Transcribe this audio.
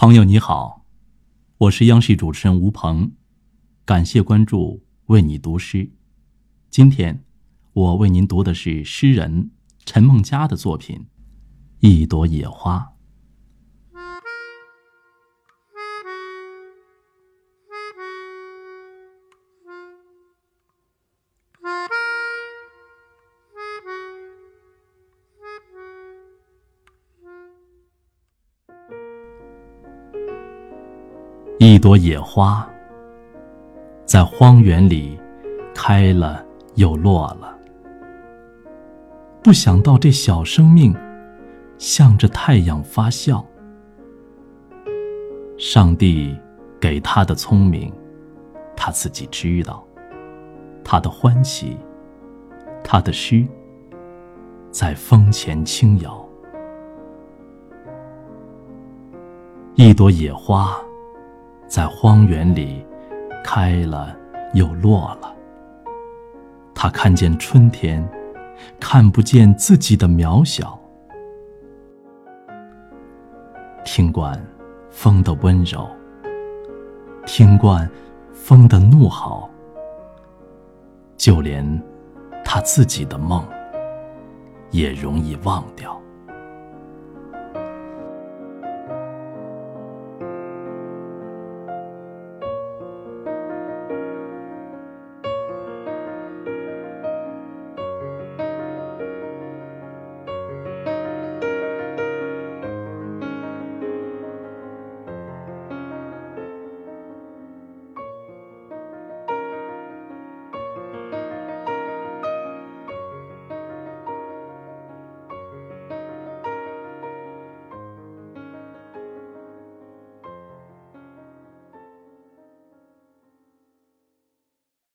朋友你好，我是央视主持人吴鹏，感谢关注，为你读诗。今天我为您读的是诗人陈梦佳的作品《一朵野花》。一朵野花，在荒原里开了又落了。不想到这小生命，向着太阳发笑。上帝给他的聪明，他自己知道；他的欢喜，他的诗，在风前轻摇。一朵野花。在荒原里，开了又落了。他看见春天，看不见自己的渺小。听惯风的温柔，听惯风的怒吼，就连他自己的梦，也容易忘掉。